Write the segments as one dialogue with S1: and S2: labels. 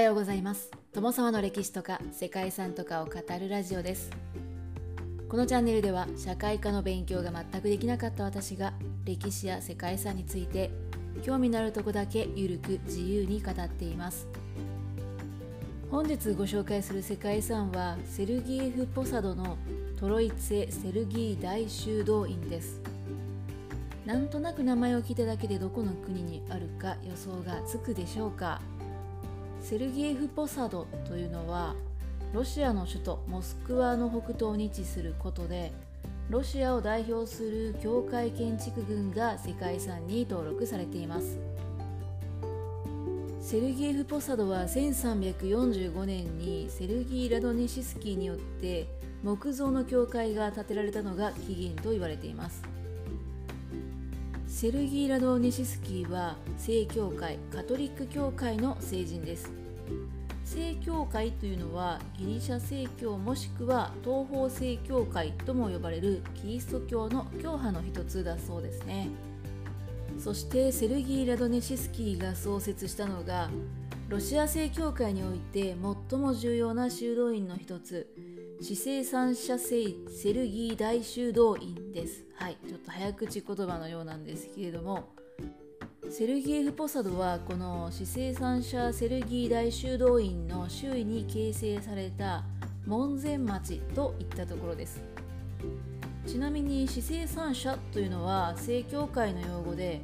S1: はようございます。友様の歴史とか世界遺産とかを語るラジオです。このチャンネルでは社会科の勉強が全くできなかった私が歴史や世界遺産について興味のあるとこだけゆるく自由に語っています。本日ご紹介する世界遺産はセルギエフ・ポサドのトロイツェ・セルギー大修道院です。なんとなく名前を聞いただけでどこの国にあるか予想がつくでしょうか。セルギエフ・ポサドというのはロシアの首都モスクワの北東に位置することでロシアを代表する教会建築群が世界遺産に登録されています。セルギエフ・ポサドは1345年にセルギー・ラドネシスキーによって木造の教会が建てられたのが起源と言われています。セルギー・ラドネシスキーは正教会カトリック教会の聖人です。正教会というのはギリシャ正教もしくは東方正教会とも呼ばれるキリスト教の教派の一つだそうですねそしてセルギー・ラドネシスキーが創設したのがロシア正教会において最も重要な修道院の一つ市政三者聖セルギー大修道院です。はい、ちょっと早口言葉のようなんですけれども、セルギエフ・ポサドはこの市政三者セルギー大修道院の周囲に形成された門前町といったところです。ちなみに市政三者というのは正教会の用語で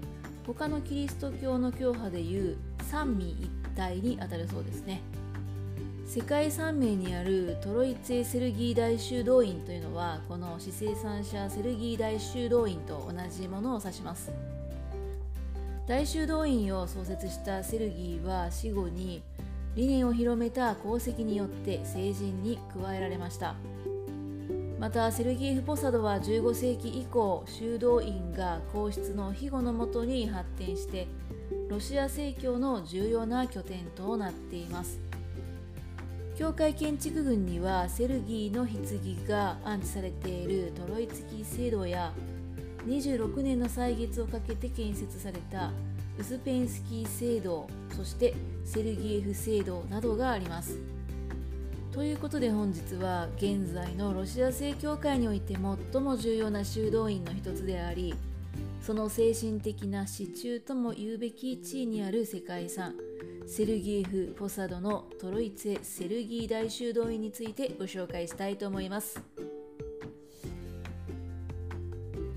S1: 他のキリスト教の教派でいう三位一体にあたるそうですね。世界遺産名にあるトロイツェ・セルギー大修道院というのはこの市生産者セルギー大修道院と同じものを指します大修道院を創設したセルギーは死後に理念を広めた功績によって成人に加えられました。またセルギーフ・ポサドは15世紀以降修道院が皇室の庇護のもとに発展してロシア正教の重要な拠点となっています。教会建築群にはセルギーの棺が安置されているトロイツキ聖堂や26年の歳月をかけて建設されたウスペンスキー聖堂そしてセルギエフ聖堂などがあります。ということで本日は現在のロシア正教会において最も重要な修道院の一つでありその精神的な支柱とも言うべき地位にある世界遺産セルギエフ・フォサドのトロイツェ・セルギー大修道院についてご紹介したいと思います。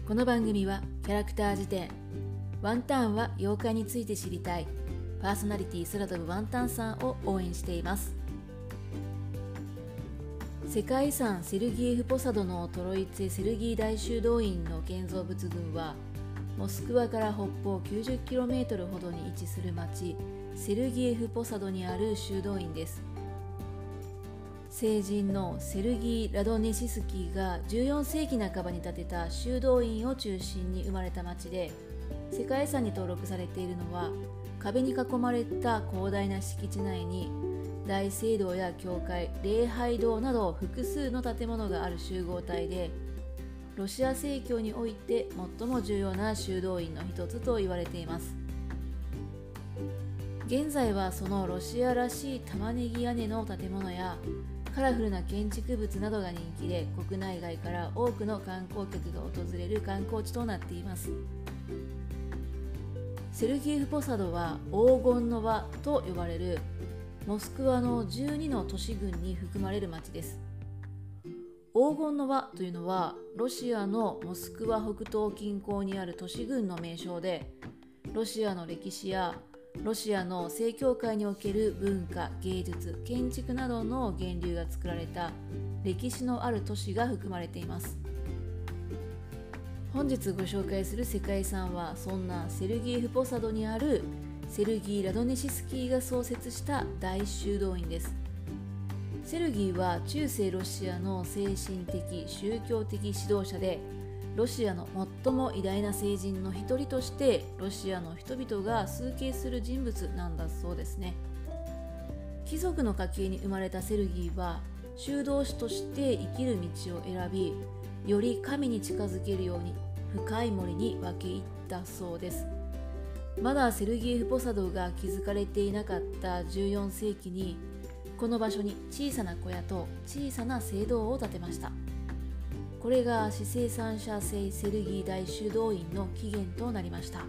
S1: この番組はキャラクター辞典ワンタンは妖怪について知りたいパーソナリティ空飛ぶワンタンさんを応援しています。世界遺産セルギエフ・ポサドのトロイツェ・セルギー大修道院の建造物群はモスクワから北方 90km ほどに位置する町セルギエフ・ポサドにある修道院です。聖人のセルギー・ラドネシスキーが14世紀半ばに建てた修道院を中心に生まれた町で世界遺産に登録されているのは壁に囲まれた広大な敷地内に大聖堂や教会礼拝堂など複数の建物がある集合体でロシア正教において最も重要な修道院の一つと言われています。現在はそのロシアらしい玉ねぎ屋根の建物やカラフルな建築物などが人気で国内外から多くの観光客が訪れる観光地となっています。セルギエフ・ポサドは黄金の輪と呼ばれるモスクワの12の都市群に含まれる町です。黄金の輪というのはロシアのモスクワ北東近郊にある都市群の名称でロシアの歴史やロシアの正教会における文化芸術建築などの源流が作られた歴史のある都市が含まれています。本日ご紹介する世界遺産はそんなセルギーフ・ポサドにあるセルギー・ラドネシスキーが創設した大修道院です。セルギーは中世ロシアの精神的宗教的指導者でロシアの最も偉大な聖人の一人としてロシアの人々が崇敬する人物なんだそうですね。貴族の家系に生まれたセルギーは修道士として生きる道を選びより神に近づけるように深い森に分け入ったそうです。まだセルギエフ・ポサドが築かれていなかった14世紀にこの場所に小さな小屋と小さな聖堂を建てました。これが死生産者聖セルギー大修道院の起源となりました。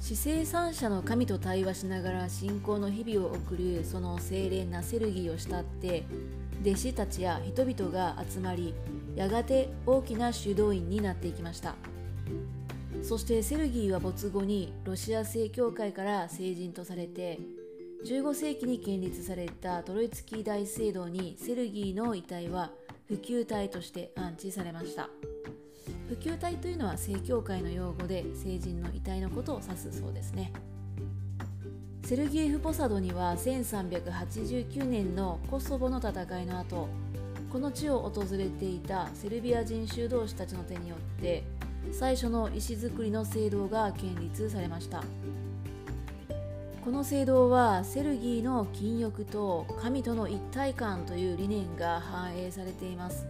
S1: 死生産者の神と対話しながら信仰の日々を送るその精霊なセルギーを慕って弟子たちや人々が集まりやがて大きな修道院になっていきました。そしてセルギーは没後にロシア正教会から聖人とされて15世紀に建立されたトロイツキー大聖堂にセルギーの遺体は普及体として安置されました。普及体というのは正教会の用語で聖人の遺体のことを指すそうですね。セルギエフ・ポサドには1389年のコソボの戦いの後この地を訪れていたセルビア人修道士たちの手によって最初の石造りの聖堂が建立されました。この聖堂はセルギーの禁欲と神との一体感という理念が反映されています。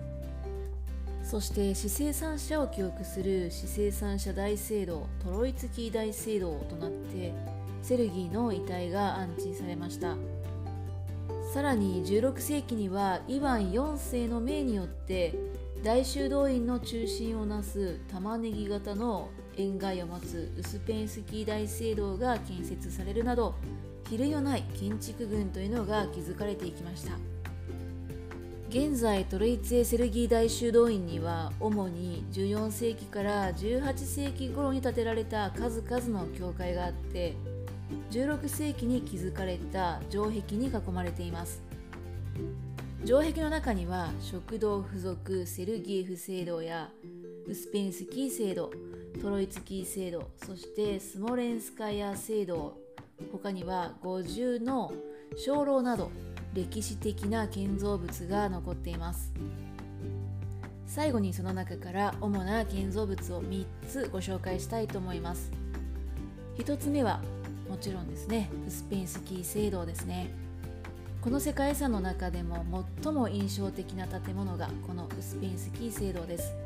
S1: そして死生産者を記憶する死生産者大聖堂トロイツキー大聖堂となってセルギーの遺体が安置されました。さらに16世紀にはイワン4世の命によって大修道院の中心をなす玉ねぎ型の円外を持つウスペンスキー大聖堂が建設されるなど比類のない建築群というのが築かれていきました。現在トロイツェ・セルギー大修道院には主に14世紀から18世紀頃に建てられた数々の教会があって16世紀に築かれた城壁に囲まれています。城壁の中には食堂付属セルギエフ聖堂やウスペンスキー聖堂トロイツキー聖堂そしてスモレンスカヤ聖堂他には50の鐘楼など歴史的な建造物が残っています。最後にその中から主な建造物を3つご紹介したいと思います。1つ目はもちろんですねスペンスキー聖堂ですね。この世界遺産の中でも最も印象的な建物がこのウスペンスキー聖堂です。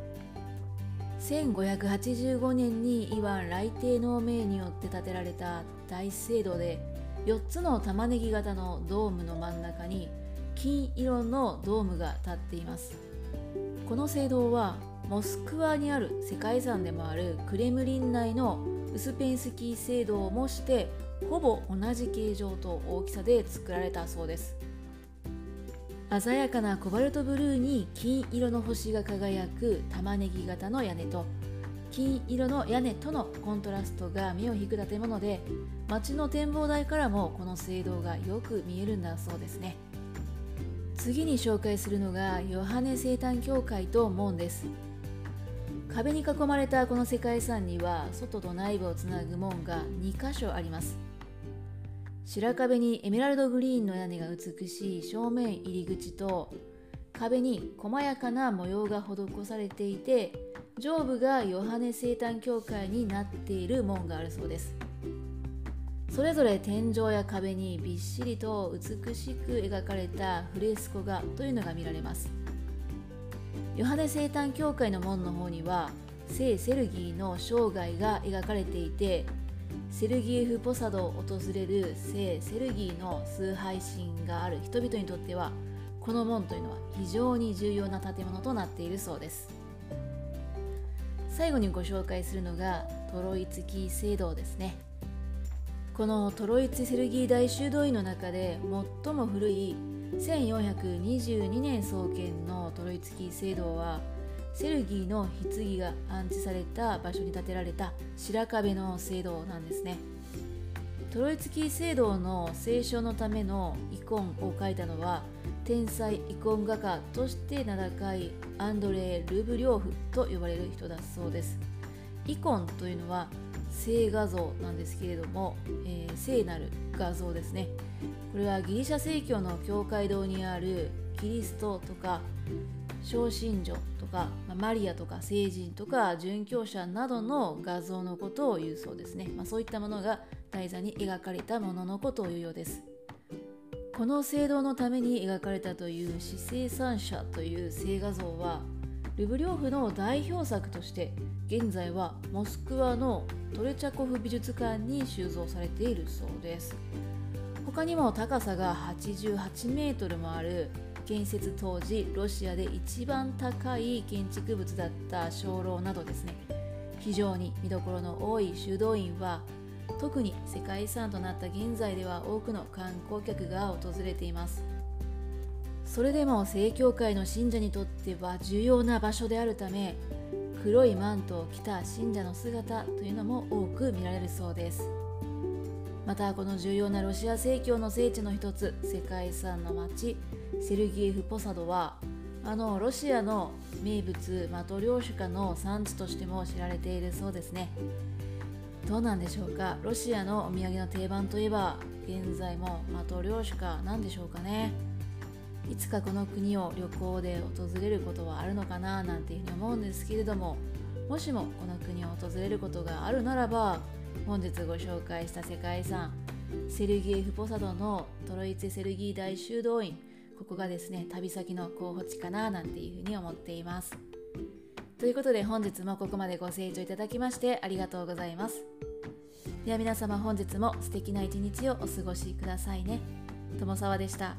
S1: 1585年にイワン来帝の命によって建てられた大聖堂で4つの玉ねぎ型のドームの真ん中に金色のドームが立っています。この聖堂はモスクワにある世界遺産でもあるクレムリン内のウスペンスキー聖堂を模してほぼ同じ形状と大きさで作られたそうです。鮮やかなコバルトブルーに金色の星が輝く玉ねぎ型の屋根と金色の屋根とのコントラストが目を引く建物で街の展望台からもこの聖堂がよく見えるんだそうですね。次に紹介するのがヨハネ生誕教会と門です。壁に囲まれたこの世界遺産には外と内部をつなぐ門が2箇所あります。白壁にエメラルドグリーンの屋根が美しい正面入り口と壁に細やかな模様が施されていて上部がヨハネ生誕教会になっている門があるそうです。それぞれ天井や壁にびっしりと美しく描かれたフレスコ画というのが見られます。ヨハネ生誕教会の門の方には聖セルギーの生涯が描かれていてセルギエフ・ポサドを訪れる聖セルギーの崇拝心がある人々にとってはこの門というのは非常に重要な建物となっているそうです。最後にご紹介するのがトロイツキー聖堂ですね。このトロイツセルギー大修道院の中で最も古い1422年創建のトロイツキー聖堂はセルギーの棺が安置された場所に建てられた白壁の聖堂なんですね。トロイツキー聖堂の聖書のためのイコンを描いたのは天才イコン画家として名高いアンドレー・ルブリョーフと呼ばれる人だそうです。イコンというのは聖画像なんですけれども、えー、聖なる画像ですね。これはギリシャ正教の教会堂にあるキリストとか小信女とか、まマリアとか聖人とか殉教者などの画像のことを言うそうですね、まあ、そういったものが台座に描かれたもののことを言うようです。この聖堂のために描かれたという死生産者という聖画像はルブリョフの代表作として現在はモスクワのトレチャコフ美術館に収蔵されているそうです。他にも高さが88メートルもある建設当時ロシアで一番高い建築物だった鐘楼などですね。非常に見どころの多い修道院は特に世界遺産となった現在では多くの観光客が訪れています。それでも正教会の信者にとっては重要な場所であるため黒いマントを着た信者の姿というのも多く見られるそうです。またこの重要なロシア正教の聖地の一つ世界遺産の町セルギエフ・ポサドはあのロシアの名物マトリョーシュカの産地としても知られているそうですね。どうなんでしょうか？ロシアのお土産の定番といえば現在もマトリョーシュカなんでしょうかね。いつかこの国を旅行で訪れることはあるのかななんていうふうに思うんですけれどももしもこの国を訪れることがあるならば本日ご紹介した世界遺産セルギエフ・ポサドのトロイツェ・セルギー大修道院ここがですね旅先の候補地かななんていうふうに思っています。ということで本日もここまでご清聴いただきましてありがとうございます。では皆様本日も素敵な一日をお過ごしくださいね。友沢でした。